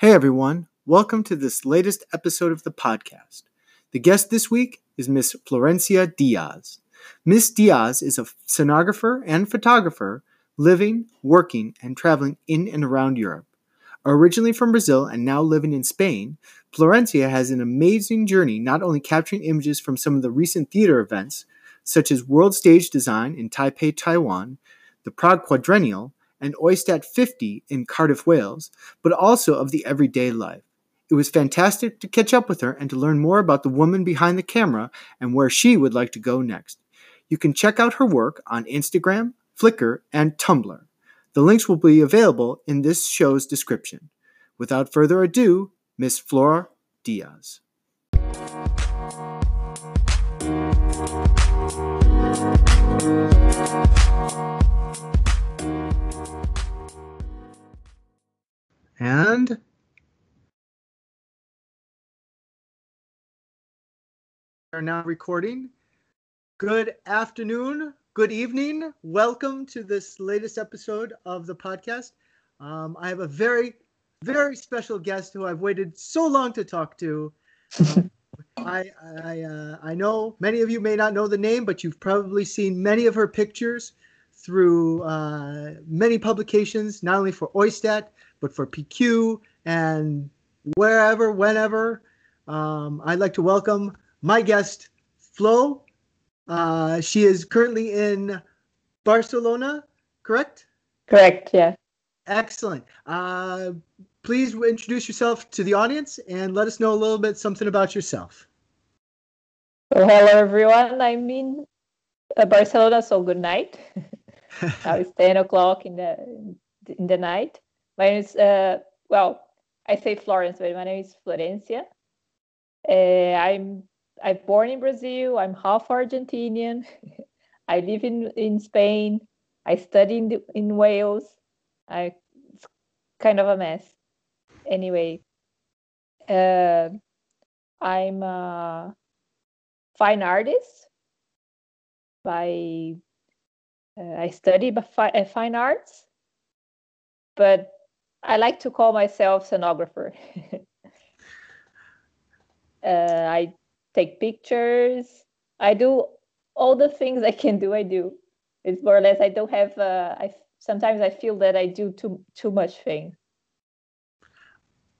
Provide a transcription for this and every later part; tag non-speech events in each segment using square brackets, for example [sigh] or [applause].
Hey everyone, welcome to this latest episode of the podcast. The guest this week is Miss Florencia Diaz. Miss Diaz is a scenographer and photographer living, working, and traveling in and around Europe. Originally from Brazil and now living in Spain, Florencia has an amazing journey not only capturing images from some of the recent theater events, such as World Stage Design in Taipei, Taiwan, the Prague Quadrennial, and OISTAT 50 in Cardiff, Wales, but also of the everyday life. It was fantastic to catch up with her and to learn more about the woman behind the camera and where she would like to go next. You can check out her work on Instagram, Flickr, and Tumblr. The links will be available in this show's description. Without further ado, Miss Flora Diaz. And we are now recording. Good afternoon, good evening. Welcome to this latest episode of the podcast. Um, I have a very, very special guest who I've waited so long to talk to. Um, [laughs] I I, uh, I know many of you may not know the name, but you've probably seen many of her pictures through uh, many publications, not only for OISTAT, but for PQ and wherever, whenever. Um, I'd like to welcome my guest, Flo. Uh, she is currently in Barcelona, correct? Correct, yeah. Excellent. Uh, please introduce yourself to the audience and let us know a little bit something about yourself. Well, hello, everyone. I'm in uh, Barcelona, so good night. [laughs] [laughs] now it's 10 o'clock in the in the night. My name is, uh, well, I say Florence, but my name is Florencia. Uh, I'm I'm born in Brazil. I'm half Argentinian. [laughs] I live in, in Spain. I study in, the, in Wales. I, it's kind of a mess. Anyway, uh, I'm a fine artist. By uh, I study uh, fine arts, but I like to call myself scenographer. [laughs] uh, I take pictures. I do all the things I can do. I do. It's more or less. I don't have. Uh, I sometimes I feel that I do too too much thing.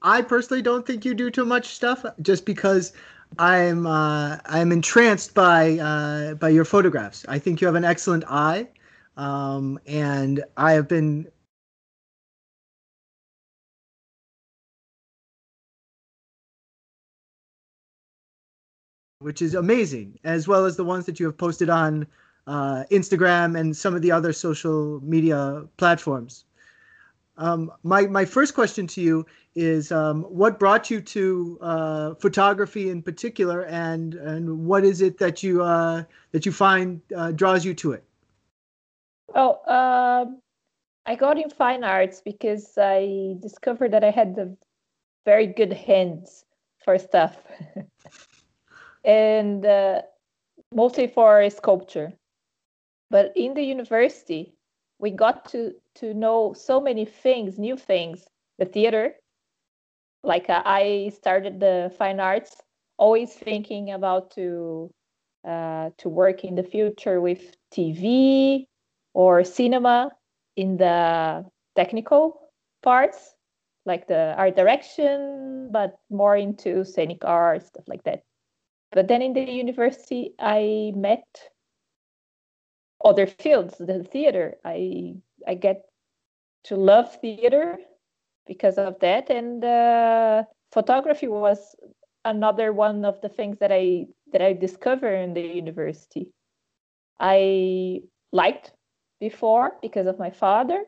I personally don't think you do too much stuff, just because I'm uh, I'm entranced by uh, by your photographs. I think you have an excellent eye, um, and I have been which is amazing, as well as the ones that you have posted on uh, Instagram and some of the other social media platforms. Um, my my first question to you is, um, what brought you to uh, photography in particular, and and what is it that you uh, that you find uh, draws you to it? Well, um, I got in fine arts because I discovered that I had the very good hands for stuff. [laughs] and uh, mostly for sculpture. But in the university, we got to to know so many things, new things. The theater, like uh, I started the fine arts, always thinking about to uh, to work in the future with TV or cinema in the technical parts, like the art direction, but more into scenic art, stuff like that. But then in the university, I met other fields, the theater. I I get to love theater because of that, and uh, photography was another one of the things that I that I discovered in the university. I liked before because of my father,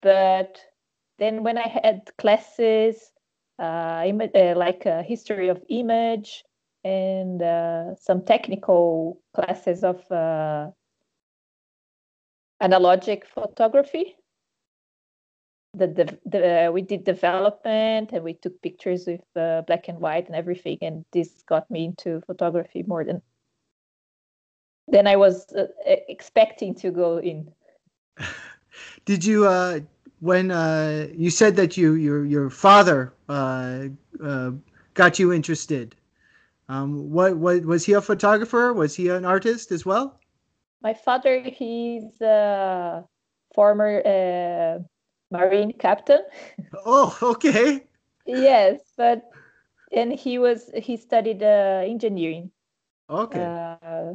but then when I had classes, uh, uh like a history of image and uh, some technical classes of uh, analogic photography. The, the, the, we did development and we took pictures with uh, black and white and everything. And this got me into photography more than than I was uh, expecting to go in. [laughs] Did you uh, when uh, you said that you your your father got you interested. Um, what, what was he a photographer? Was he an artist as well? My father, he's a former uh, marine captain. [laughs] Oh, okay. yes, but and he was he studied uh, engineering. Okay. Uh,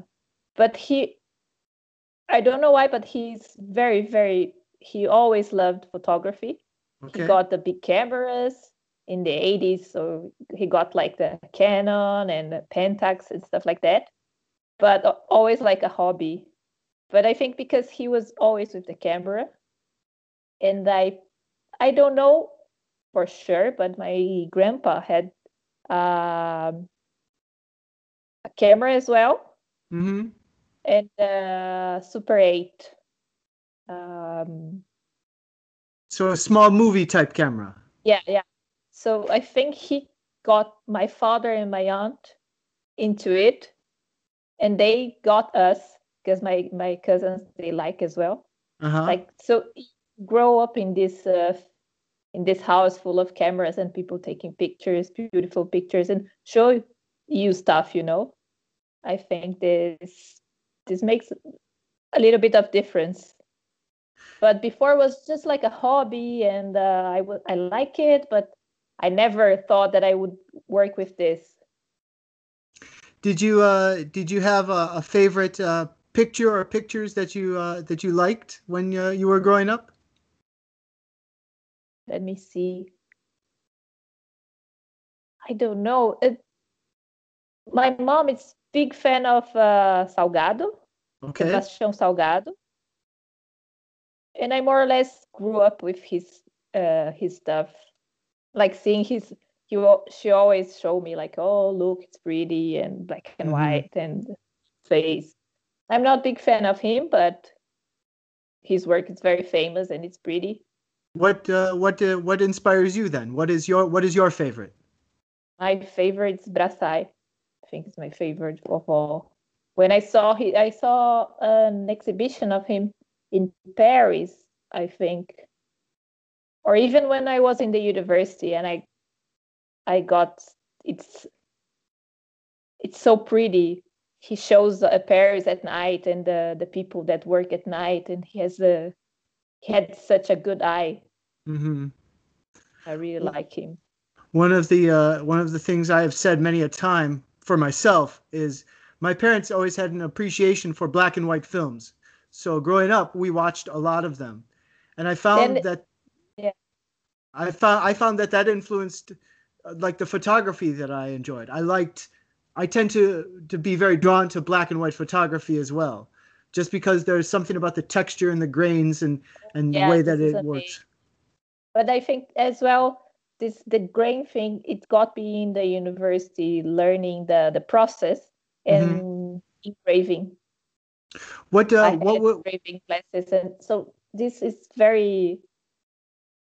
but he, I don't know why, but he's very very. He always loved photography. Okay. He got the big cameras in the 80s, so he got like the Canon and the Pentax and stuff like that. But always like a hobby. But I think because he was always with the camera, and I, I don't know for sure, but my grandpa had um, a camera as well, mm-hmm. and uh, Super 8. Um, so a small movie type camera. Yeah, yeah. So I think he got my father and my aunt into it, and they got us because my my cousins they like as well. Uh-huh. Like so, grow up in this uh, in this house full of cameras and people taking pictures, beautiful pictures, and show you stuff. You know, I think this this makes a little bit of difference. But before it was just like a hobby, and uh, I w- I like it, but I never thought that I would work with this. Did you uh, did you have a, a favorite uh, picture or pictures that you uh, that you liked when uh, you were growing up? Let me see. I don't know. It, my mom is big fan of uh, Salgado, okay. Sebastião Salgado, and I more or less grew up with his uh, his stuff, like seeing his. He she always showed me like, oh look, it's pretty and black and mm-hmm. white and face. I'm not big fan of him, but his work is very famous and it's pretty. What uh, what uh, what inspires you then? What is your what is your favorite? My favorite is Brassai. I think it's my favorite of all. When I saw he, I saw an exhibition of him in Paris. I think, or even when I was in the university, and I, I got it's. It's so pretty. He shows uh, Paris at night and the the people that work at night, and he has a he had such a good eye. Mm-hmm. I really like him. One of the uh, one of the things I have said many a time for myself is my parents always had an appreciation for black and white films. So growing up, we watched a lot of them, and I found And- that. I found I found that that influenced uh, like the photography that I enjoyed. I liked I tend to to be very drawn to black and white photography as well, just because there's something about the texture and the grains and and the way that it works. But I think as well, this the grain thing. It got me in the university learning the the process and engraving. What uh, what would engraving classes, and so this is very.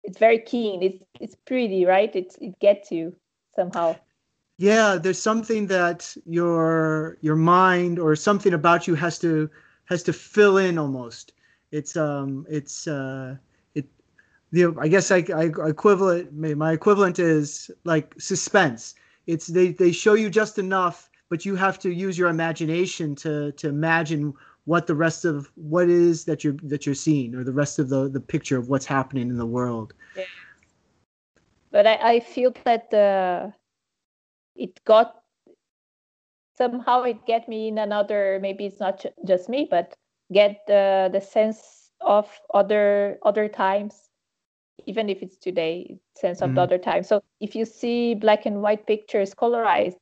It's very keen. It's it's pretty, right? It's it gets you somehow. yeah there's something that your your mind or something about you has to has to fill in almost it's um it's uh it the i guess i, I equivalent my equivalent is like suspense it's they they show you just enough but you have to use your imagination to to imagine what the rest of what is that you're that you're seeing or the rest of the the picture of what's happening in the world yeah. but I, I feel that uh, it got somehow it get me in another maybe it's not just me but get the the sense of other other times even if it's today sense of the Mhm. other time so if you see black and white pictures colorized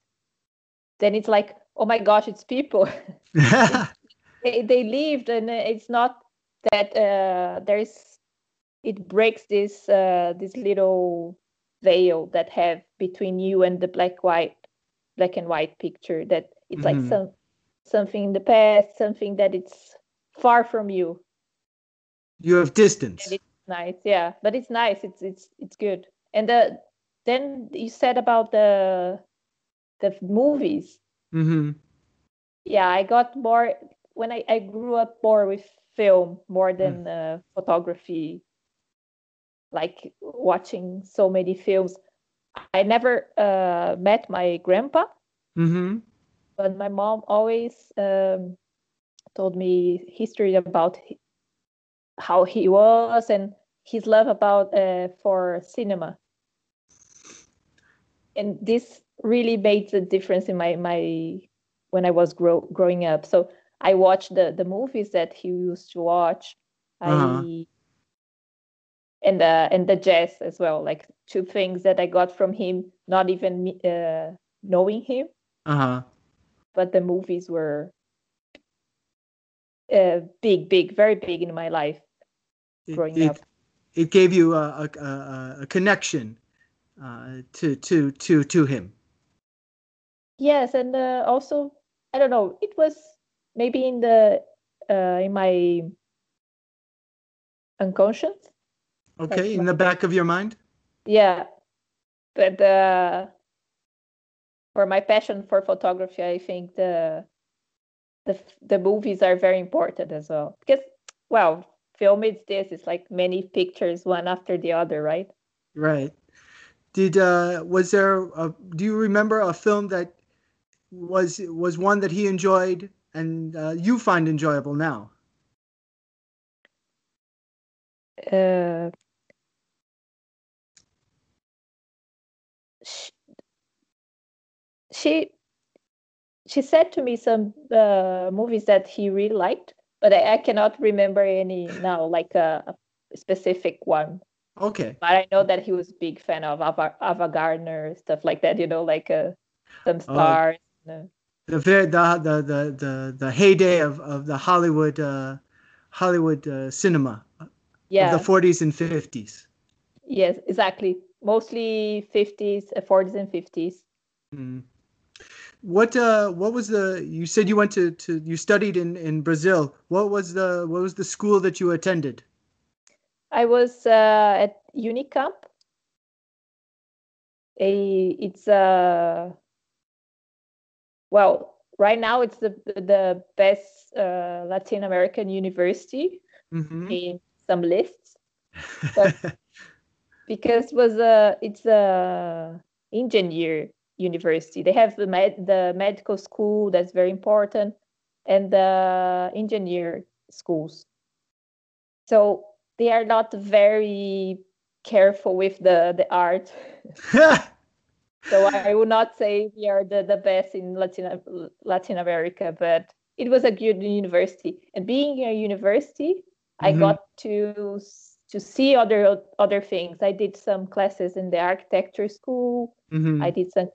then it's like oh my gosh it's people [laughs] [laughs] they, they lived and it's not that uh, there's it breaks this uh, this little veil that have between you and the black white black and white picture that it's like Mhm. some something in the past something that it's far from you you have distance and it's nice yeah but it's nice it's it's it's good and the then you said about the the movies mm-hmm. yeah i got more when i, I grew up more with film more than uh, photography like watching so many films. I never uh, met my grandpa, Mm-hmm. but my mom always um, told me history about how he was and his love about uh, for cinema. And this really made the difference in my my when I was grow, growing up. So I watched the the movies that he used to watch. Uh-huh. I and uh, and the jazz as well, like two things that I got from him, not even uh, knowing him, Uh-huh. but the movies were uh, big, big, very big in my life It, growing it, up. it gave you a, a, a, a connection uh, to to to to him. Yes, and uh, also I don't know, it was maybe in the uh, in my unconscious. Okay, in the back of your mind. Yeah, but uh, for my passion for photography, I think the the the movies are very important as well because well, film is this. It's like many pictures one after the other, right? Right. Did uh was there a, do you remember a film that was was one that he enjoyed and uh, you find enjoyable now? Uh, sh- she she said to me some uh, movies that he really liked, but I, I cannot remember any now, like a, a specific one. Okay. But I know that he was a big fan of Ava, Ava Gardner stuff like that. You know, like uh, some stars. uh, The very the the the the, the heyday of, of the Hollywood uh Hollywood uh, cinema yeah. of the 40s and 50s. yes. Exactly. Mostly fifties, uh, forties, and fifties. Mm. What uh what was the you said you went to, to you studied in, in Brazil. What was the what was the school that you attended? I was uh, at Unicamp. A it's uh well right now it's the the best uh, Latin American university Mhm. in some lists [laughs] because was a it's a engineer university. They have the med the medical school that's very important and the engineer schools. So they are not very careful with the the art. [laughs] So I would not say we are the, the best in Latin Latin America, but it was a good university. And being a university, I Mhm. got to to see other other things. I did some classes in the architecture school. Mhm. I did some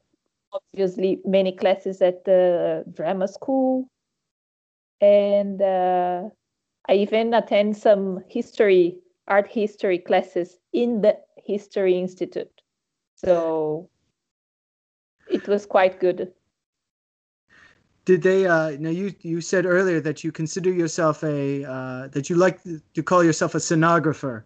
obviously many classes at the drama school, and uh, I even attend some history art history classes in the History Institute. So it was quite good. Did they? Uh, now you you said earlier that you consider yourself a uh, that you like to call yourself a scenographer.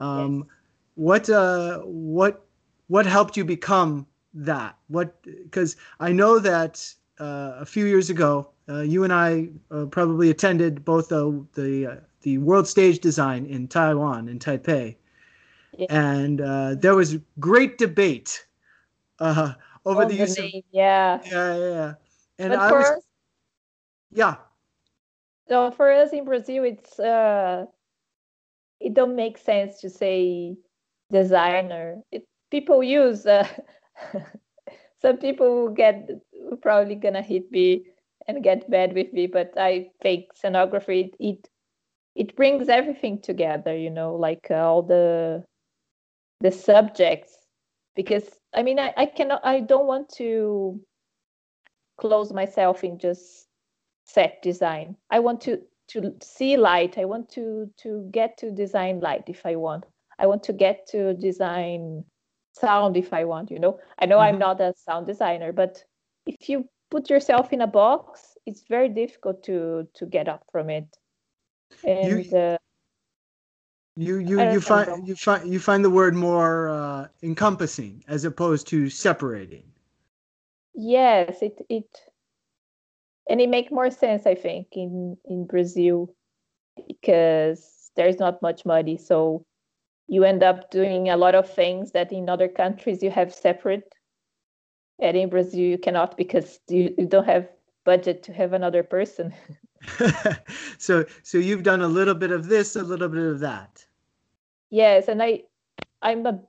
Um, What uh, what what helped you become that? What because I know that uh, a few years ago uh, you and I uh, probably attended both the the uh, the World Stage Design in Taiwan in Taipei, Yeah. and uh, there was great debate uh, over the the use of name, yeah. yeah yeah. yeah. And but I for was us, yeah. so for us in Brazil, it's uh, it don't make sense to say designer. It, people use uh, [laughs] some people will get probably gonna hit me and get mad with me, but I think scenography it it, it brings everything together. You know, like uh, all the the subjects because I mean I, I cannot I don't want to close myself in just set design. I want to to see light. I want to to get to design light if I want. I want to get to design sound if I want, you know. I know I'm Mhm. not a sound designer, but if you put yourself in a box, it's very difficult to to get up from it. And uh, You you you find you find you find the word more uh, encompassing as opposed to separating. yes, it it and it make more sense, I think, in in Brazil because there's not much money, so you end up doing a lot of things that in other countries you have separate and in brazil you cannot because you, you don't have budget to have another person. [laughs] So so you've done a little bit of this a little bit of that yes and i i'm a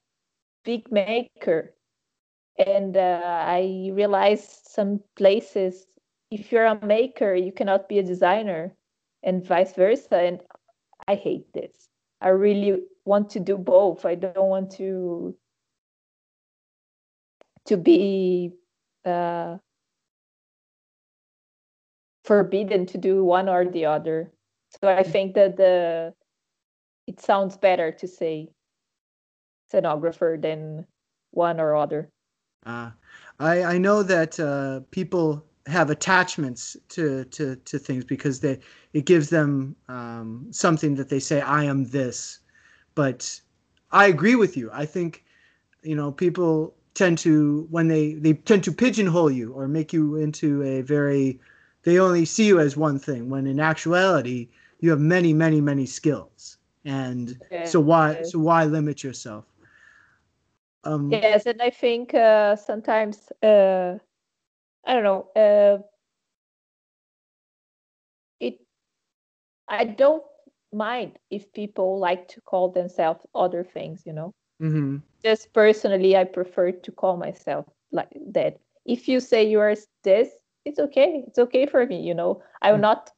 big maker. And uh, i realized some places if you're a maker you cannot be a designer and vice versa. And i hate this. I really want to do both. I don't want to to be uh, forbidden to do one or the other. So I think that the it sounds better to say scenographer than one or other. Uh, I I know that uh, people have attachments to, to to things because they it gives them um, something that they say I am this, but I agree with you. I think you know people tend to when they they tend to pigeonhole you or make you into a very they only see you as one thing when in actuality you have many many many skills and okay. so why so why limit yourself um yes and i think uh sometimes uh i don't know uh it i don't mind if people like to call themselves other things you know mm-hmm. just personally i prefer to call myself like that if you say you are this it's okay it's okay for me you know i will mm. not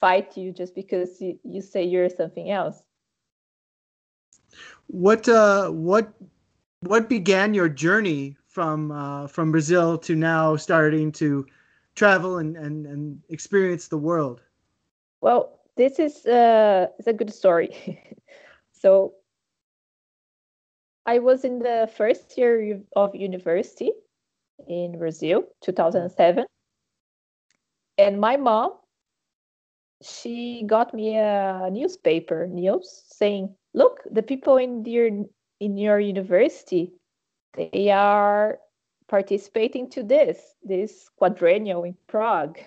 fight you just because you, you say you're something else what uh what what began your journey from uh from brazil to now starting to travel and and, and experience the world? Well this is uh it's a good story. [laughs] So i was in the first year of university in brazil 2007 and my mom she got me a newspaper news saying look the people in your in your university they are participating to this this quadrennial in prague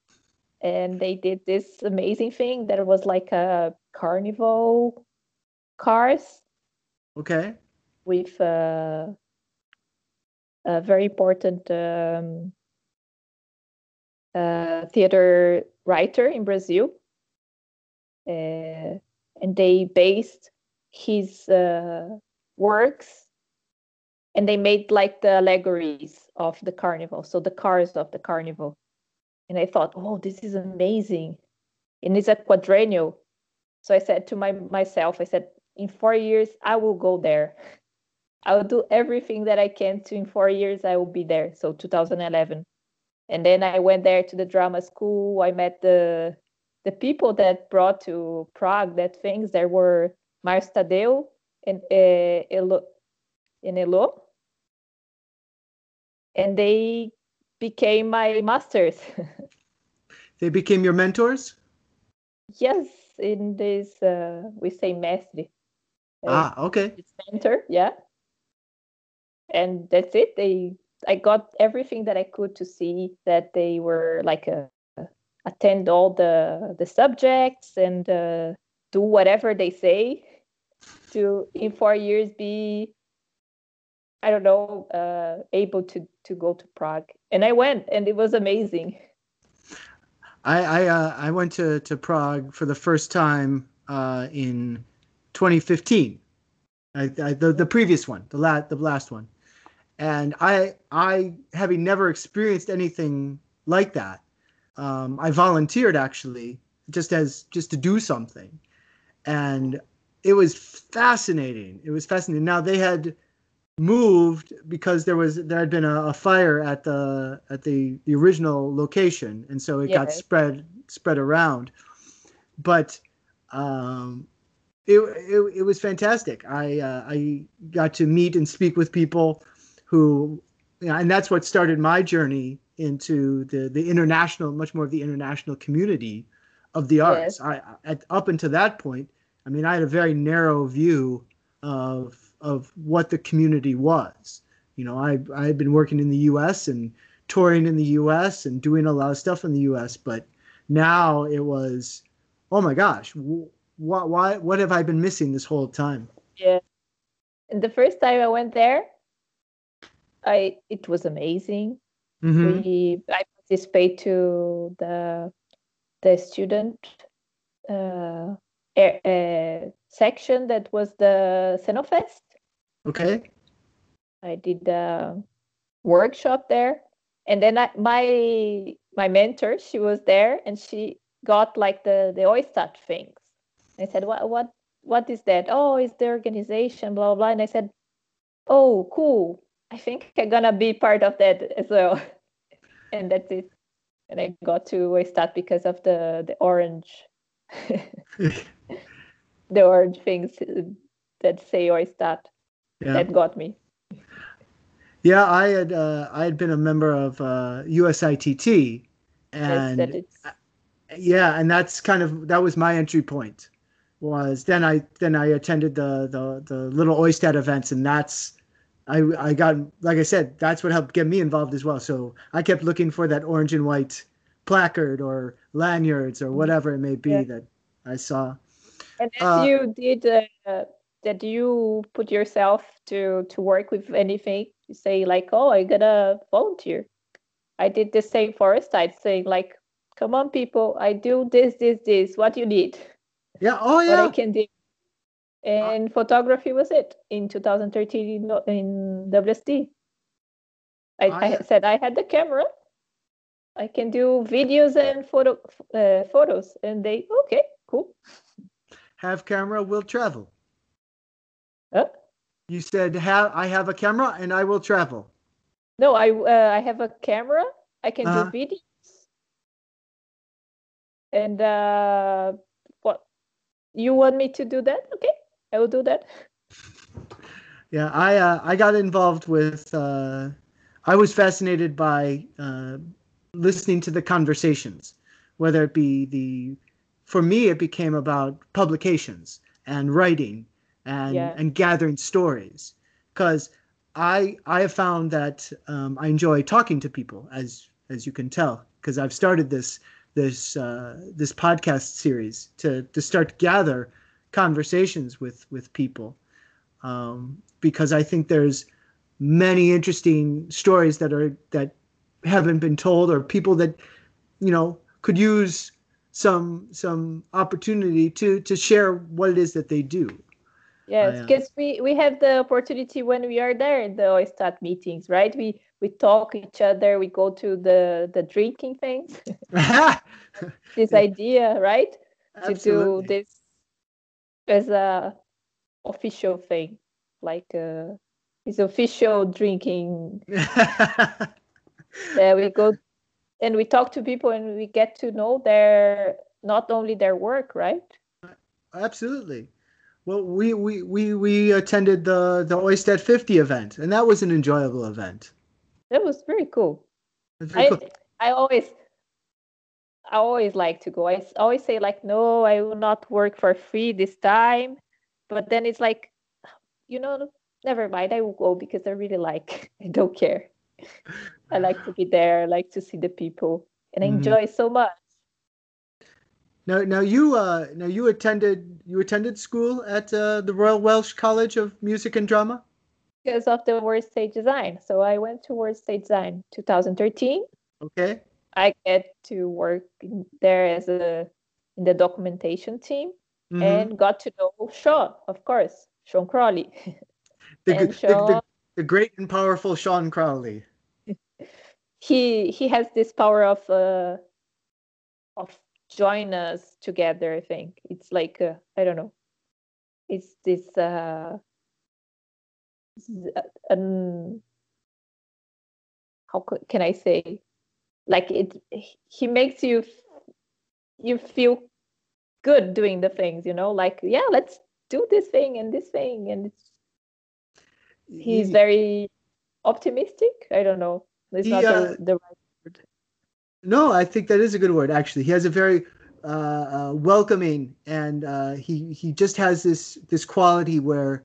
[laughs] and they did this amazing thing that was like a carnival cars okay with uh, a very important um, uh, theater writer in Brazil. Uh, and they based his uh, works and they made like the allegories of the carnival, so the cars of the carnival. And I thought, oh, this is amazing. And it's a quadrennial. So I said to my myself, I said, in four years, I will go there. I will do everything that I can to in four years I will be there. So 2011 and then I went there to the drama school. I met the the people that brought to Prague that things. There were Mars Tadeu and uh, Elo, and Elo, and they became my masters. [laughs] they became your mentors. Yes, in this uh, we say mestre. ah, okay. It's mentor, yeah. And that's it. They I got everything that I could to see that they were like a, uh, attend all the the subjects and uh, do whatever they say to in four years be I don't know uh, able to to go to Prague and I went and it was amazing. I I, uh, I went to, to Prague for the first time uh, in 2015. I, I, the the previous one, the last the last one and I I having never experienced anything like that, um, I volunteered actually just as just to do something, and it was fascinating. It was fascinating. Now they had moved because there was there had been a, a fire at the at the the original location, and so it yeah. got spread spread around. But um, it, it, it was fantastic. I uh, I got to meet and speak with people who, you know, and that's what started my journey into the the international, much more of the international community of the arts. Yes. I at, up until that point, I mean, I had a very narrow view of of what the community was. You know, I I had been working in the U.S. and touring in the U.S. and doing a lot of stuff in the U.S. But now it was, oh my gosh, why why what have I been missing this whole time? Yeah. And the first time I went there, I it was amazing. Mhm. We I participate to the the student uh, uh, section that was the Scenofest. Okay. I did the workshop there, and then I, my my mentor she was there, and she got like the the Oistat things. I said, "What what what is that? Oh, it's the organization, blah blah." blah. And I said, "Oh, cool. I think I'm gonna be part of that as well." [laughs] and that's it. And I got to Oistat because of the the orange [laughs] the orange things uh, that say Oistat Yeah. that got me. Yeah, I had uh, I had been a member of uh, USITT, and it's yeah, and that's kind of that was my entry point. Was then I then I attended the the the little Oistat events, and that's I I got like I said that's what helped get me involved as well. So I kept looking for that orange and white placard or lanyards or whatever it may be Yeah. that I saw. And as Uh, you did, uh, did you put yourself to to work with anything? You say like, oh, I gotta volunteer. I did the same for. I'd say like, come on, people, I do this, this, this. What you need? Yeah. Oh yeah. What. I can do. And photography was it in 2013 in, WSD. I, Ah, I said I had the camera. I can do videos and photo uh, photos, and they okay, cool. Have camera, will travel. Huh? You said have I have a camera and I will travel. No, I uh, I have a camera. I can Uh-huh. do videos. And uh, what you want me to do that? Okay, I will do that. Yeah, I uh, I got involved with. Uh, I was fascinated by uh, listening to the conversations, whether it be the. For me, it became about publications and writing and Yeah. and gathering stories, because I I have found that um, I enjoy talking to people, as as you can tell, because I've started this this uh, this podcast series to to start to gather conversations with with people um, because I think there's many interesting stories that are that haven't been told or people that you know could use some some opportunity to to share what it is that they do. Yes, uh, because we we have the opportunity when we are there in the Oistat meetings, right? We we talk each other. We go to the the drinking things. [laughs] [laughs] this idea, right? to do this as a official thing, like uh, it's official drinking. [laughs] Uh, we go and we talk to people and we get to know their not only their work, right? Absolutely. Well, we, we, we, we attended the, the Oistat 50 event, and that was an enjoyable event. That was very cool. Was very I cool. I always I always like to go. I always say like, no, I will not work for free this time. But then it's like, you know, never mind. I will go because I really like. [laughs] I don't care. I like to be [sighs] there. I like to see the people, and I Mhm. enjoy so much. Now, now you, uh, now you attended, you attended school at uh, the Royal Welsh College of Music and Drama. because of the World Stage Design. So I went to World Stage Design 2013. Okay. I get to work in- there as a in the documentation team Mhm. and got to know Sean, of course, Sean Crowley. the, and the, the, Sean, the great and powerful Sean Crowley. [laughs] he he has this power of uh, of join us together. I think it's like uh, I don't know. It's this uh, uh, um, how can I say? Like it, he makes you you feel good doing the things. You know, like yeah, let's do this thing and this thing, and it's, he's He- very optimistic. I don't know. It's not the, the right word. No, I think that is a good word. Actually, he has a very uh, uh, welcoming, and uh, he he just has this this quality where,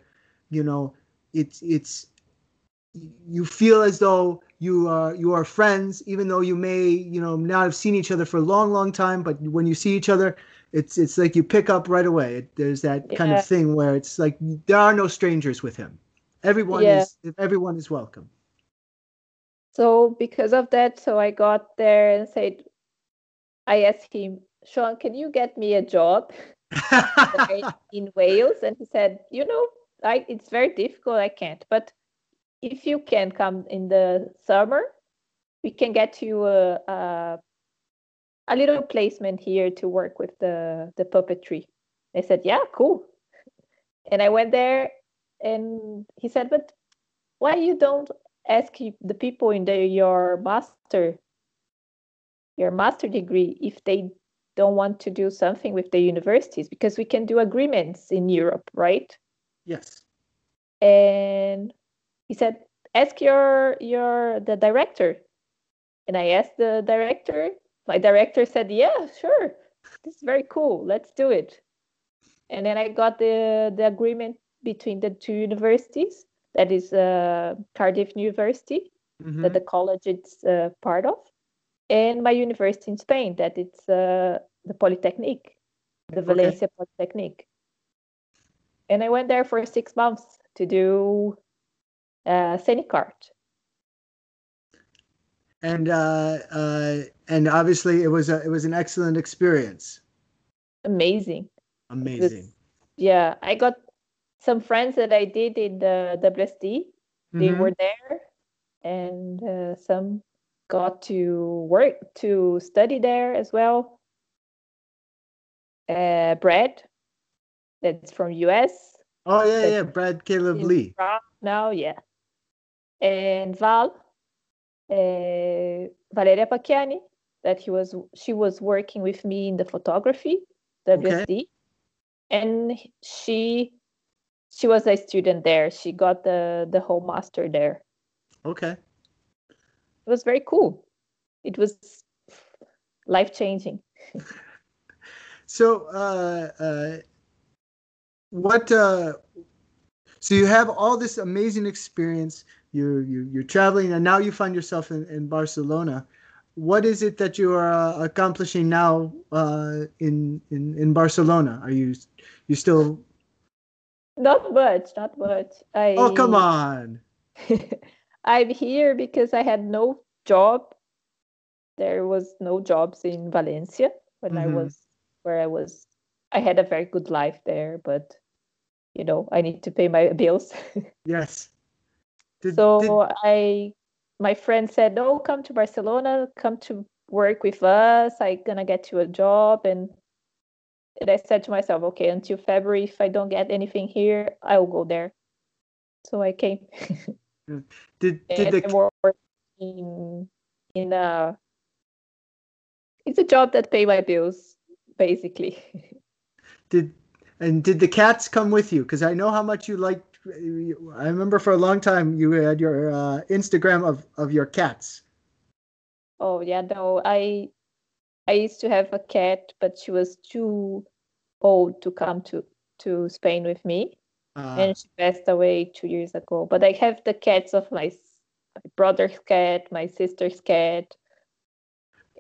you know, it's it's you feel as though you are you are friends, even though you may you know not have seen each other for a long, long time. But when you see each other, it's it's like you pick up right away. There's that kind of thing where it's like there are no strangers with him. Everyone Yeah. is everyone is welcome. So because of that, so I got there and said, I asked him, Sean, can you get me a job [laughs] [laughs] in Wales? And he said, you know, I, it's very difficult. I can't. But if you can come in the summer, we can get you a, a, a little placement here to work with the, the puppetry. I said, yeah, cool. [laughs] And I went there and he said, but why you don't ask the people in the, your master your master degree if they don't want to do something with the universities because we can do agreements in Europe, right? yes. And he said, ask your your the director. And I asked the director. My director said, yeah, sure. This is very cool. Let's do it. And then I got the the agreement between the two universities. That is uh, Cardiff University Mhm. that the college it's uh, part of, and my university in Spain that it's uh, the Polytechnic, the Valencia Polytechnic. And I went there for six months to do uh, scenic art. And uh, uh, and obviously it was a it was an excellent experience. Amazing. It was- Amazing. yeah, I got some friends that I did in the WSD. They Mhm. were there, and uh, some got to work to study there as well. Uh, Brad, that's from US. Oh yeah, yeah. Brad Caleb Lee. Now, yeah. And Val, uh, Valeria Pacchiani, that he was she was working with me in the photography, WSD, and she she was a student there. She got the the whole master there. Okay. It was very cool. It was life changing. [laughs] So, uh, uh, what? Uh, so you have all this amazing experience. You're you, you're traveling, and now you find yourself in, in Barcelona. What is it that you are uh, accomplishing now uh, in, in in Barcelona? Are you you still? Not much, not much. I Oh come on! [laughs] I'm here because I had no job. There was no jobs in Valencia when I Mhm. was where I was. I had a very good life there, but you know, I need to pay my [laughs] bills. Yes. Did- so did- I my friend said, "No, come to Barcelona, come to work with us. I'm gonna get you a job." And, and I said to myself, "Okay, until February, if I don't get anything here, I will go there." So I came. Hmm. did [laughs] did the working in in a it's a job that pay my bills basically [laughs] did and did the cats come with you? Because I know how much you liked. I remember for a long time you had your uh, Instagram of of your cats. oh yeah no i i used to have a cat but she was too old to come to to spain with me Uh, and she passed away two years ago but i have the cats of my, my brother's cat my sister's cat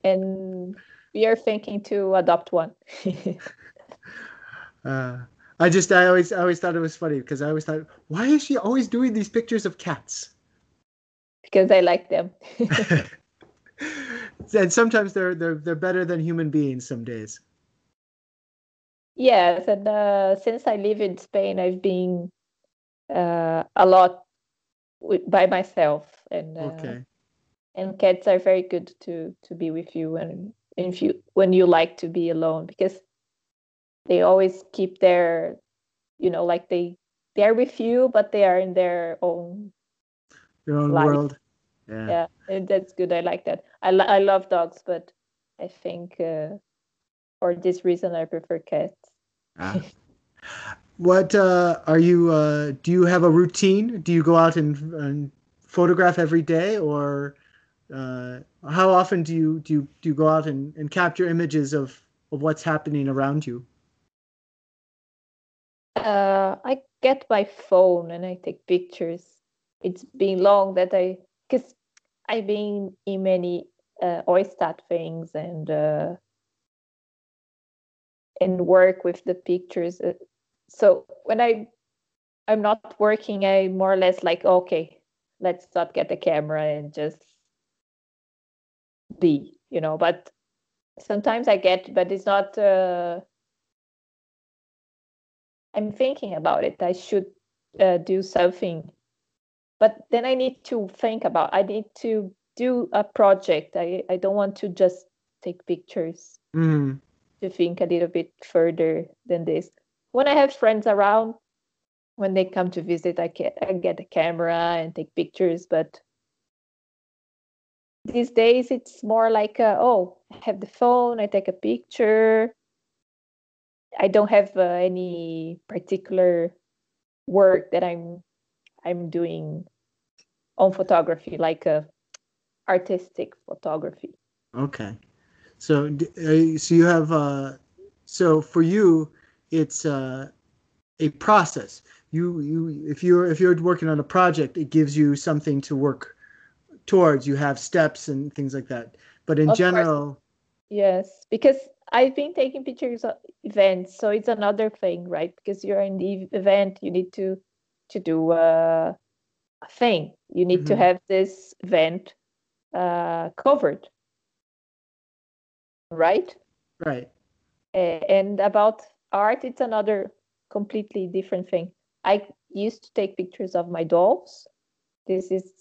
and we are thinking to adopt one [laughs] Uh, I just I always I always thought it was funny because I always thought why is she always doing these pictures of cats? because i like them [laughs] and sometimes they're they're they're better than human beings some days. Yes, and uh, since I live in Spain, I've been uh, a lot with, by myself, and uh, Okay. and cats are very good to to be with you and if you when you like to be alone because they always keep their, you know, like they they're with you, but they are in their own. Your own Life. world. Yeah. Yeah, that's good. I like that. I lo- I love dogs, but I think uh, for this reason I prefer cats. Ah. [laughs] What uh, are you? Uh, do you have a routine? Do you go out and, and photograph every day, or uh, how often do you do you, do you go out and, and capture images of, of what's happening around you? Uh, I get my phone and I take pictures. It's been long that I, because I've been in many uh, things and uh, and work with the pictures. Uh, so when I I'm not working, I more or less like okay, let's not get the camera and just be, you know. But sometimes I get, but it's not. Uh, I'm thinking about it. I should uh, do something, but then I need to think about. I need to do a project. I I don't want to just take pictures. Mm. To think a little bit further than this. When I have friends around, when they come to visit, I get I get a camera and take pictures. But these days, it's more like, a, oh, I have the phone, I take a picture. I don't have uh, any particular work that I'm I'm doing on photography, like a artistic photography. Okay, so uh, so you have uh, so for you, it's uh, a process. You you if you're if you're working on a project, it gives you something to work towards. You have steps and things like that. But in of general, course. yes, because I've been taking pictures of events, so it's another thing, right? Because you're in the event, you need to to do a, a thing. You need mm-hmm. to have this event uh, covered, right? Right. Uh, and about art, it's another completely different thing. I used to take pictures of my dolls. This is,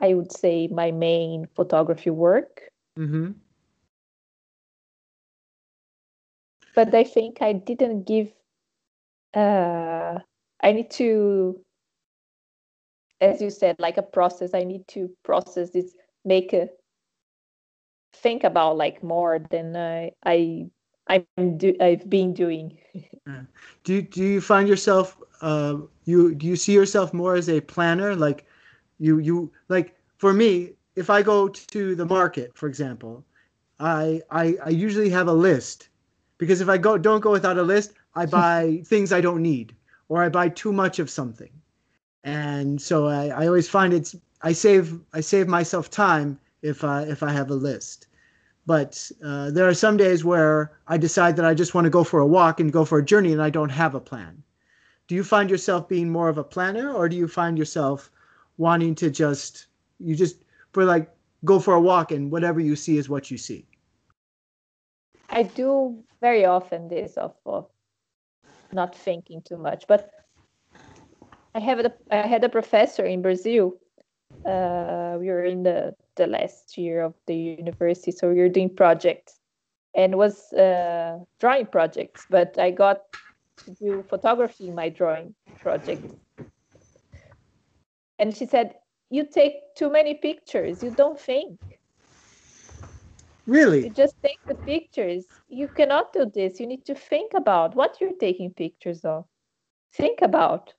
I would say, my main photography work. Mm-hmm. But I think I didn't give. Uh, I need to, as you said, like a process. I need to process this, make a think about like more than I I I'm do I've been doing. do you, do you find yourself uh, you do you see yourself more as a planner like you you like for me if I go to the market for example I I, I usually have a list because if I go don't go without a list, I [laughs] buy things I don't need or I buy too much of something. And so I, I always find it's I save I save myself time if I if I have a list. But uh, there are some days where I decide that I just want to go for a walk and go for a journey and I don't have a plan. Do you find yourself being more of a planner or do you find yourself wanting to just you just for like go for a walk and whatever you see is what you see? I do very often this of, of not thinking too much, but I have a, I had a professor in Brazil. Uh, we were in the the last year of the university, so we were doing projects, and was uh, drawing projects. But I got to do photography in my drawing project, and she said, "You take too many pictures. You don't think." Really? You just take the pictures. You cannot do this. You need to think about what you're taking pictures of. Think about.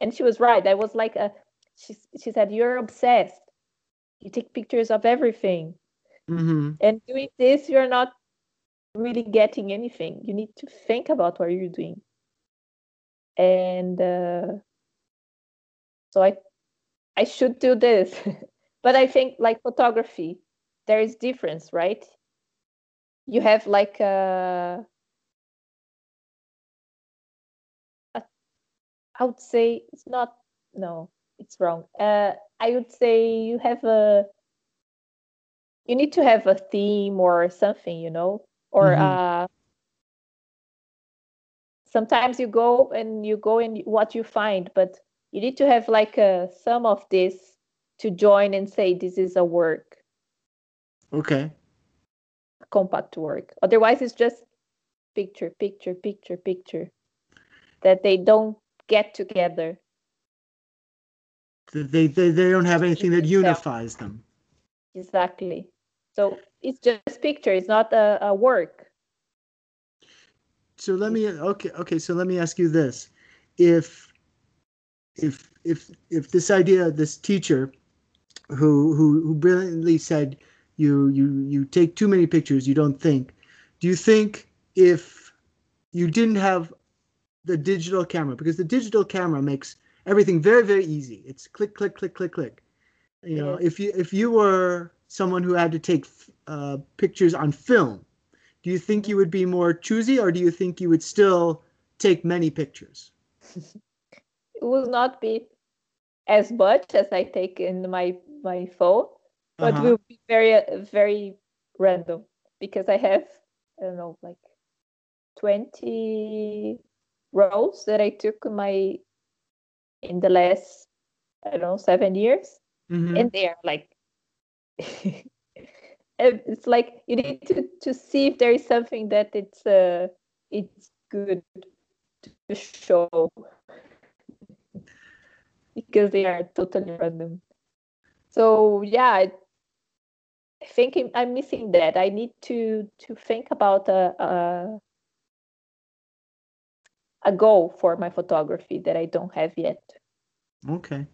And she was right. I was like a she she said, You're obsessed. You take pictures of everything. Mm-hmm. And doing this, you're not really getting anything. You need to think about what you're doing. And uh, so I I should do this. [laughs] but I think like photography, there is difference, right? You have like a, a I would say it's not no, it's wrong. Uh, I would say you have a you need to have a theme or something, you know, or mm-hmm. uh, sometimes you go and you go and what you find, but you need to have like a some of this to join and say this is a work Okay. Compact work. Otherwise, it's just picture, picture, picture, picture. That they don't get together. They, they, they don't have anything that unifies them. Exactly. So it's just picture. It's not a, a work. So let me okay okay. So let me ask you this: if if if if this idea, this teacher, who who who brilliantly said you you you take too many pictures you don't think. Do you think if you didn't have the digital camera because the digital camera makes everything very very easy. It's click click click click click. You know if you if you were someone who had to take uh, pictures on film do you think you would be more choosy or do you think you would still take many pictures? [laughs] it will not be as much as I take in my my phone, but uh-huh. will be very very random because I have I don't know like 20 rolls that I took my in the last I don't know seven years, mm-hmm. and they're like [laughs] it's like you need to to see if there is something that it's uh it's good to show because they are totally random. So yeah, I, I think I'm missing that. I need to to think about a, a a goal for my photography that I don't have yet. Okay.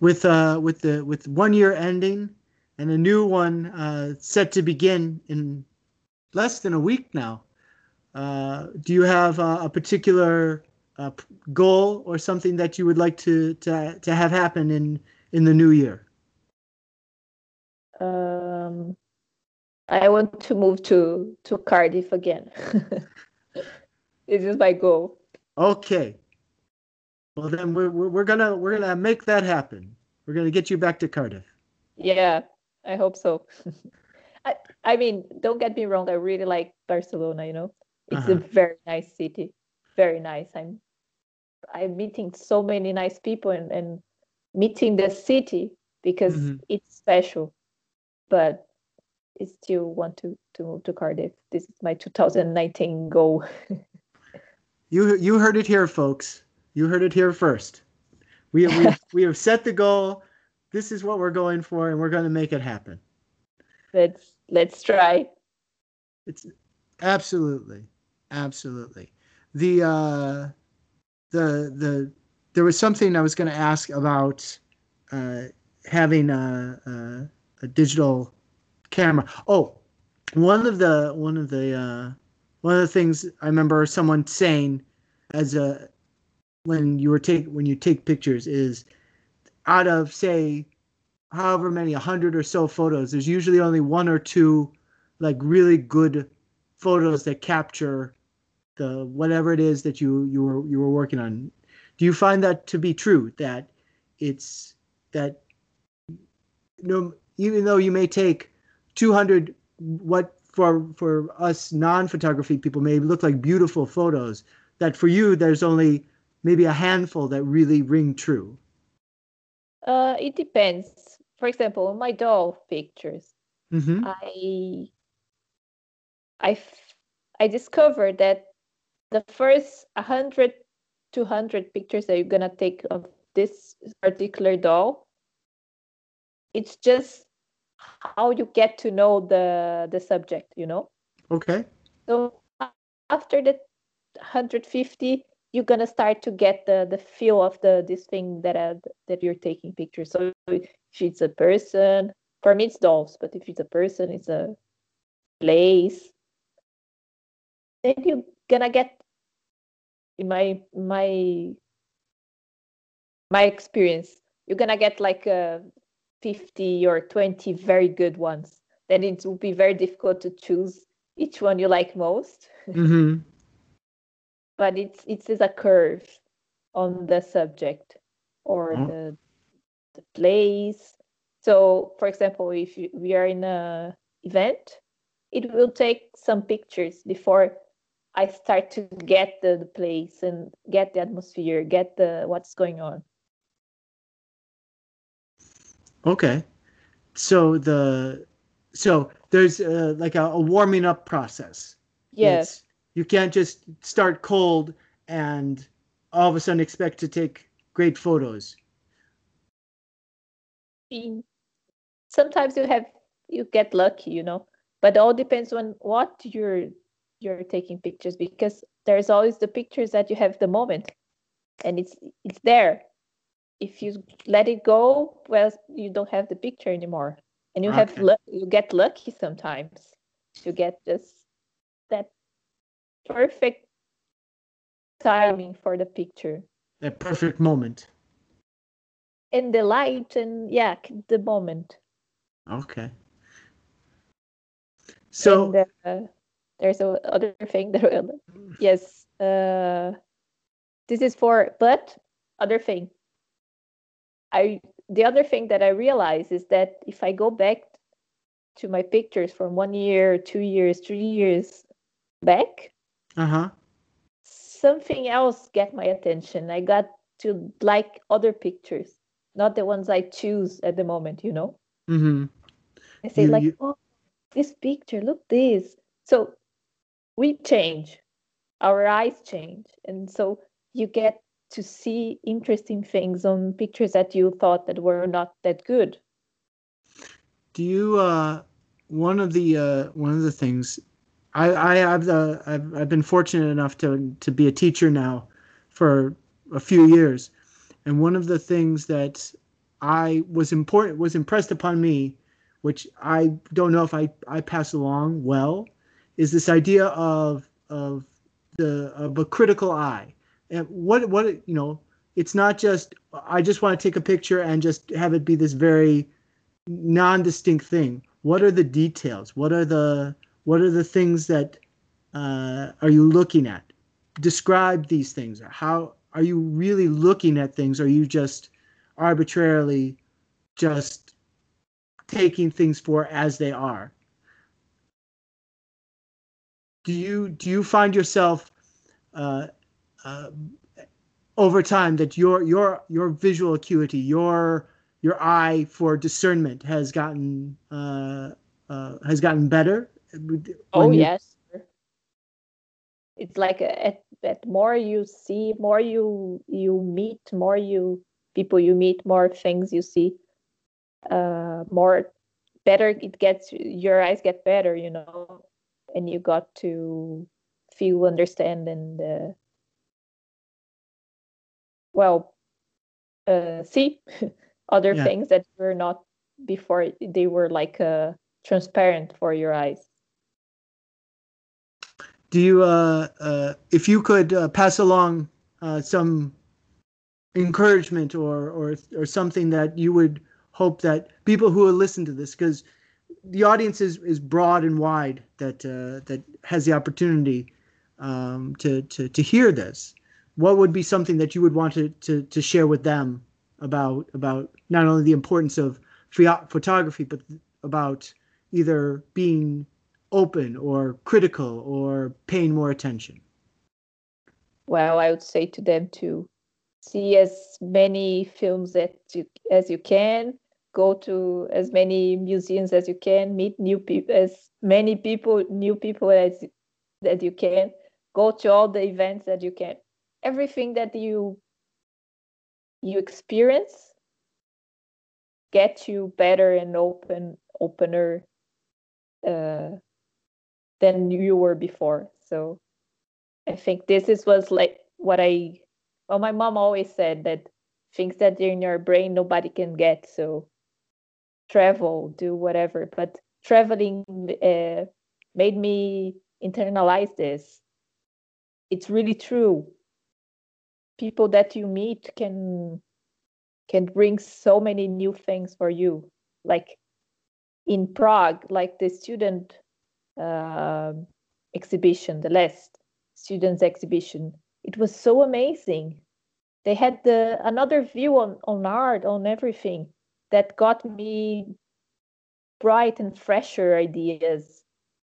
With uh with the with one year ending and a new one uh set to begin in less than a week now. Uh, do you have uh, a particular uh, goal or something that you would like to, to to have happen in in the new year? Um, I want to move to to Cardiff again. [laughs] this is my goal. Okay. Well, then we're we're gonna we're gonna make that happen. We're gonna get you back to Cardiff. Yeah, I hope so. [laughs] I I mean, don't get me wrong. I really like Barcelona. You know, it's uh-huh. a very nice city. Very nice. I'm I'm meeting so many nice people and, and meeting the city because mm-hmm. it's special. But I still want to to move to Cardiff. This is my 2019 goal. [laughs] you you heard it here, folks. You heard it here first. We we [laughs] we have set the goal. This is what we're going for, and we're going to make it happen. Let's let's try. It's absolutely, absolutely. The uh, the the there was something I was going to ask about uh, having a, a, digital camera. Oh, one of the one of the uh, one of the things I remember someone saying as a when you were take when you take pictures is out of say however many a hundred or so photos, there's usually only one or two like really good photos that capture the whatever it is that you you were you were working on. Do you find that to be true that it's that know even though you may take 200 what for for us non-photography people may look like beautiful photos that for you there's only maybe a handful that really ring true uh, it depends for example my doll pictures mm-hmm. i i i discovered that the first 100 200 pictures that you're gonna take of this particular doll it's just how you get to know the the subject you know? Okay. So after the 150 you're gonna start to get the the feel of the this thing that uh, that you're taking pictures. So if it's a person for me it's dolls but if it's a person it's a place. Then you're gonna get in my my my experience you're gonna get like a 50 or 20 very good ones then it will be very difficult to choose each one you like most [laughs] mm-hmm. but it's it's a curve on the subject or oh. the the place so for example if you, we are in a event it will take some pictures before I start to get the, the place and get the atmosphere, get the what's going on. Okay, so the so there's uh, like a, a, warming up process. Yes, you can't just start cold and all of a sudden expect to take great photos. Sometimes you have you get lucky, you know, but it all depends on what you're you're taking pictures because there's always the pictures that you have the moment and it's it's there if you let it go well you don't have the picture anymore. And you okay. have you get lucky sometimes. To get just that perfect timing for the picture. That perfect moment. And the light and yeah the moment. Okay. So and, uh, there's a other thing that will, yes uh this is for but other thing i the other thing that i realize is that if i go back to my pictures from one year two years three years back uh-huh. something else get my attention. I got to like other pictures not the ones i choose at the moment you know? Mm-hmm. i say you, like you... oh this picture look this. So we change. Our eyes change. And so you get to see interesting things on pictures that you thought that were not that good. Do you uh one of the uh one of the things i i have the i've, I've been fortunate enough to to be a teacher now for a few years. And one of the things that i was important was impressed upon me which i don't know if i i pass along well is this idea of of the of a critical eye what what you know it's not just i just want to take a picture and just have it be this very non-distinct thing. What are the details? What are the what are the things that uh, are you looking at? Describe these things. How are you really looking at things? Are you just arbitrarily just taking things for as they are? Do you do you find yourself uh, uh, over time that your your your visual acuity, your your eye for discernment has gotten uh, uh, has gotten better? Oh you... yes, it's like at, at more you see, more you you meet, more you people you meet, more things you see, uh, more better it gets. Your eyes get better, you know and you got to feel understand and uh, well uh, see [laughs] other yeah. things that were not before they were like uh, transparent for your eyes do you uh, uh if you could uh, pass along uh, some encouragement or or or something that you would hope that people who will listen to this because the audience is, is broad and wide that uh, that has the opportunity um, to, to to hear this. What would be something that you would want to, to, to share with them about about not only the importance of photography, but about either being open or critical or paying more attention? Well, I would say to them to see as many films that you, as you can, go to as many museums as you can, meet new people, as many people, new people as that you can, go to all the events that you can. Everything that you you experience get you better and open opener uh, than you were before. So I think this is was like what I well my mom always said that things that are in your brain nobody can get. So travel, do whatever. But traveling uh, made me internalize this. It's really true. People that you meet can can bring so many new things for you. Like in Prague, like the student uh, exhibition, the last students exhibition, it was so amazing. They had the another view on on art, on everything that got me bright and fresher ideas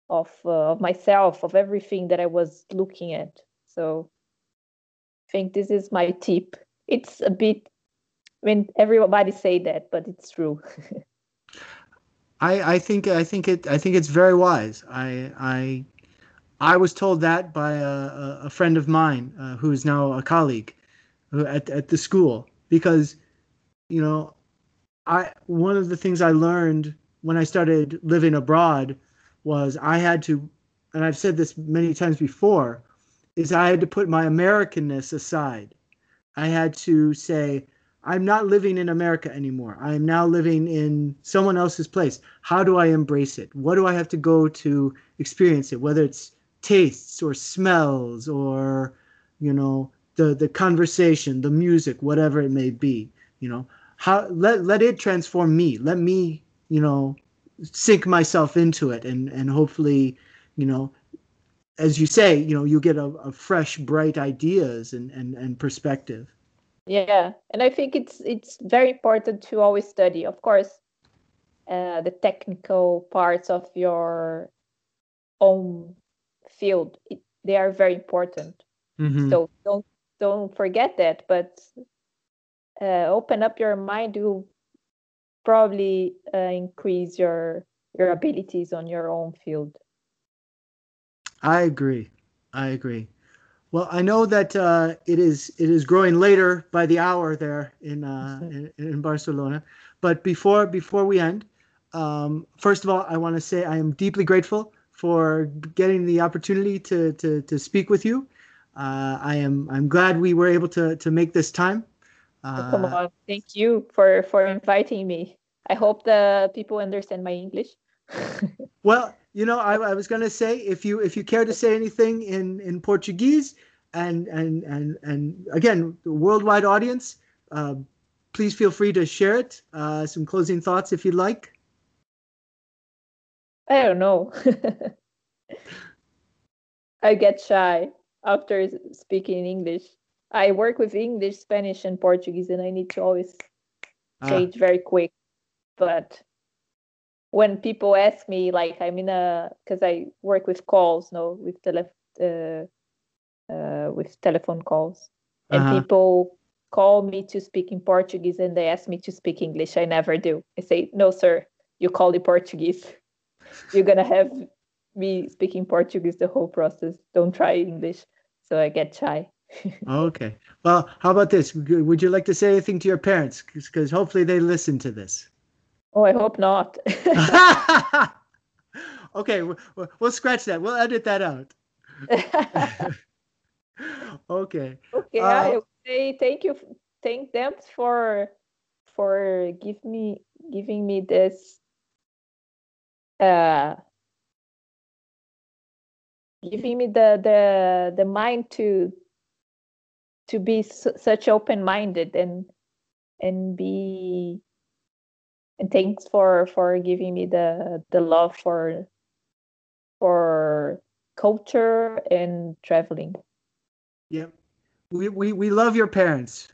of uh, of myself of everything that i was looking at so think this is my tip. It's a bit i mean everybody say that but it's true. [laughs] I i think i think it i think it's very wise. I i i was told that by a, a friend of mine uh, who is now a colleague at, at the school. Because you know I one of the things I learned when I started living abroad was I had to, and I've said this many times before, is I had to put my Americanness aside. I had to say, I'm not living in America anymore. I am now living in someone else's place. How do I embrace it? What do I have to go to experience it? Whether it's tastes or smells or, you know, the the conversation, the music, whatever it may be. You know, how let let it transform me let me you know sink myself into it and and hopefully you know as you say, you know, you get a, a fresh, bright ideas and, and, and perspective. Yeah, and I think it's it's very important to always study. Of course, uh, the technical parts of your own field it, they are very important. Mm-hmm. So don't don't forget that. But uh, open up your mind. You probably uh, increase your your abilities on your own field. I agree. I agree. Well, I know that uh, it is it is growing later by the hour there in uh, in, in, Barcelona. But before before we end, um, first of all, I want to say I am deeply grateful for getting the opportunity to to, to speak with you. Uh, I am I'm glad we were able to to make this time. Uh, come on, thank you for for inviting me. I hope the people understand my English. [laughs] well, you know, I, I was going to say if you if you care to say anything in in Portuguese, and and and and again, the worldwide audience, uh, please feel free to share it. Uh, some closing thoughts, if you'd like. I don't know. [laughs] I get shy after speaking English. I work with English, Spanish, and Portuguese, and I need to always ah. change ah. very quick. But when people ask me like i'm in a because i work with calls no with tele uh, uh, with telephone calls. And uh-huh. people call me to speak in portuguese and they ask me to speak english. I never do. I say no sir you call the portuguese. [laughs] You're gonna have me speaking portuguese the whole process. Don't try english. So i get shy. [laughs] Okay. Well how about this? Would you like to say anything to your parents? Because hopefully they listen to this Oh, I hope not. [laughs] okay, we'll, we'll scratch that. We'll edit that out. [laughs] okay. Okay, uh, I say thank you. Thank them for for give me giving me this uh giving me the the the mind to to be such open minded and and be and thanks for for giving me the the love for for culture and traveling. Yeah we we, we love your parents.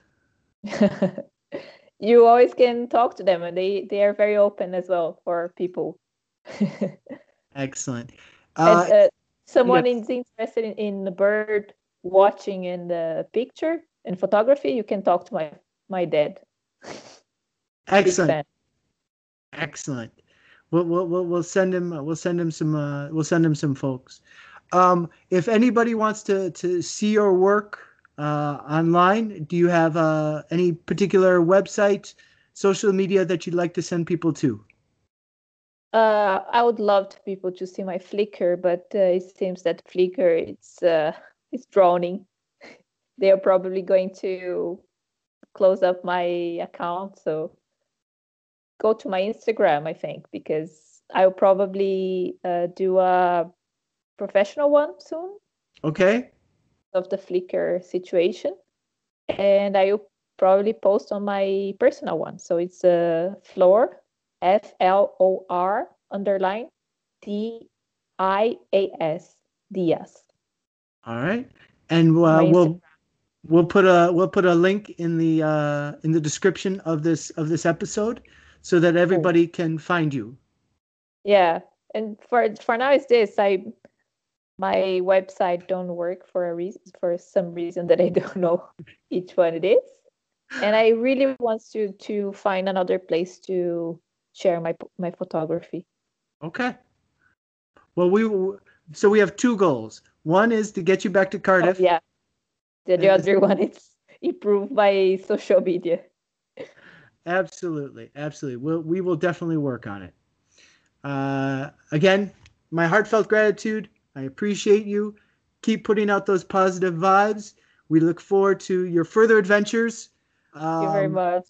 [laughs] You always can talk to them and they they are very open as well for people. [laughs] Excellent. Uh, and, uh, someone yes. is interested in, in the bird watching in the picture and photography you can talk to my my dad. [laughs] Excellent Excellent. We'll, we'll, we'll send him we'll send him some uh, we'll send him some folks. Um, if anybody wants to to see your work uh, online, do you have uh, any particular website, social media that you'd like to send people to? Uh, I would love to people to see my Flickr, but uh, it seems that Flickr it's uh, it's drowning. [laughs] they are probably going to close up my account, so go to my Instagram, I think, because I'll probably uh, do a professional one soon. Okay. Of the Flickr situation. And I'll probably post on my personal one. So it's uh, Flor, F L O R underline D I A S, Dias. All right. And uh, we'll we'll put a we'll put a link in the uh, in the description of this of this episode so that everybody can find you. Yeah, and for for now it's this. I my website don't work for a reason for some reason that I [laughs] don't know each one it is, and I really want to to find another place to share my my photography. Okay. Well, we so we have two goals. One is to get you back to oh, Cardiff. Oh, yeah. The, the other [laughs] one is improve my social media. Absolutely, absolutely. We'll, we will definitely work on it. Uh, again, my heartfelt gratitude. I appreciate you. Keep putting out those positive vibes. We look forward to your further adventures. Thank um, you very um, much.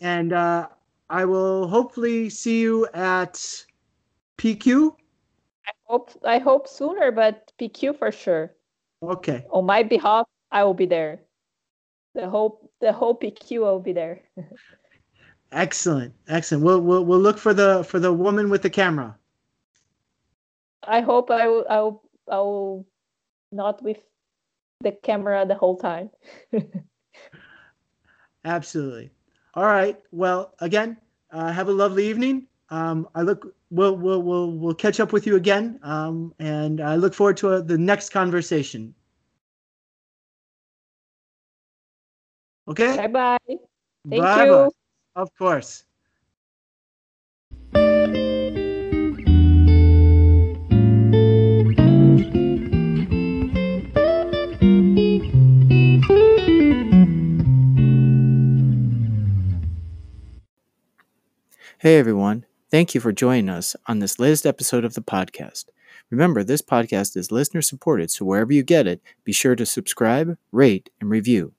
And uh, I will hopefully see you at PQ. I hope I hope sooner, but PQ for sure. Okay. On my behalf, I will be there. The whole the whole PQ will be there. [laughs] Excellent, excellent. We'll we'll we'll look for the for the woman with the camera. I hope I will I will I will not with the camera the whole time. [laughs] Absolutely. All right. Well, again, uh, have a lovely evening. Um, I look. We'll we'll we'll we'll catch up with you again. Um, and I look forward to uh, the next conversation. Okay. Bye bye. Thank Bye-bye. you. Of course. Hey everyone, thank you for joining us on this latest episode of the podcast. Remember, this podcast is listener supported, so wherever you get it, be sure to subscribe, rate, and review.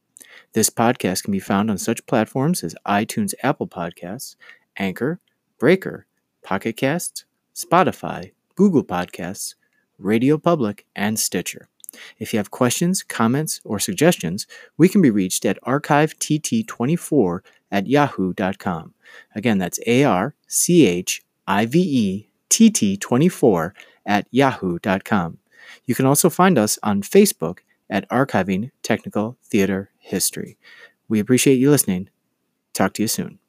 This podcast can be found on such platforms as iTunes, Apple Podcasts, Anchor, Breaker, Pocket Casts, Spotify, Google Podcasts, Radio Public, and Stitcher. If you have questions, comments, or suggestions, we can be reached at archivett24 at yahoo.com. Again, that's A R C H I V E T T 24 at yahoo.com. You can also find us on Facebook at Archiving Technical Theater History. We appreciate you listening. Talk to you soon.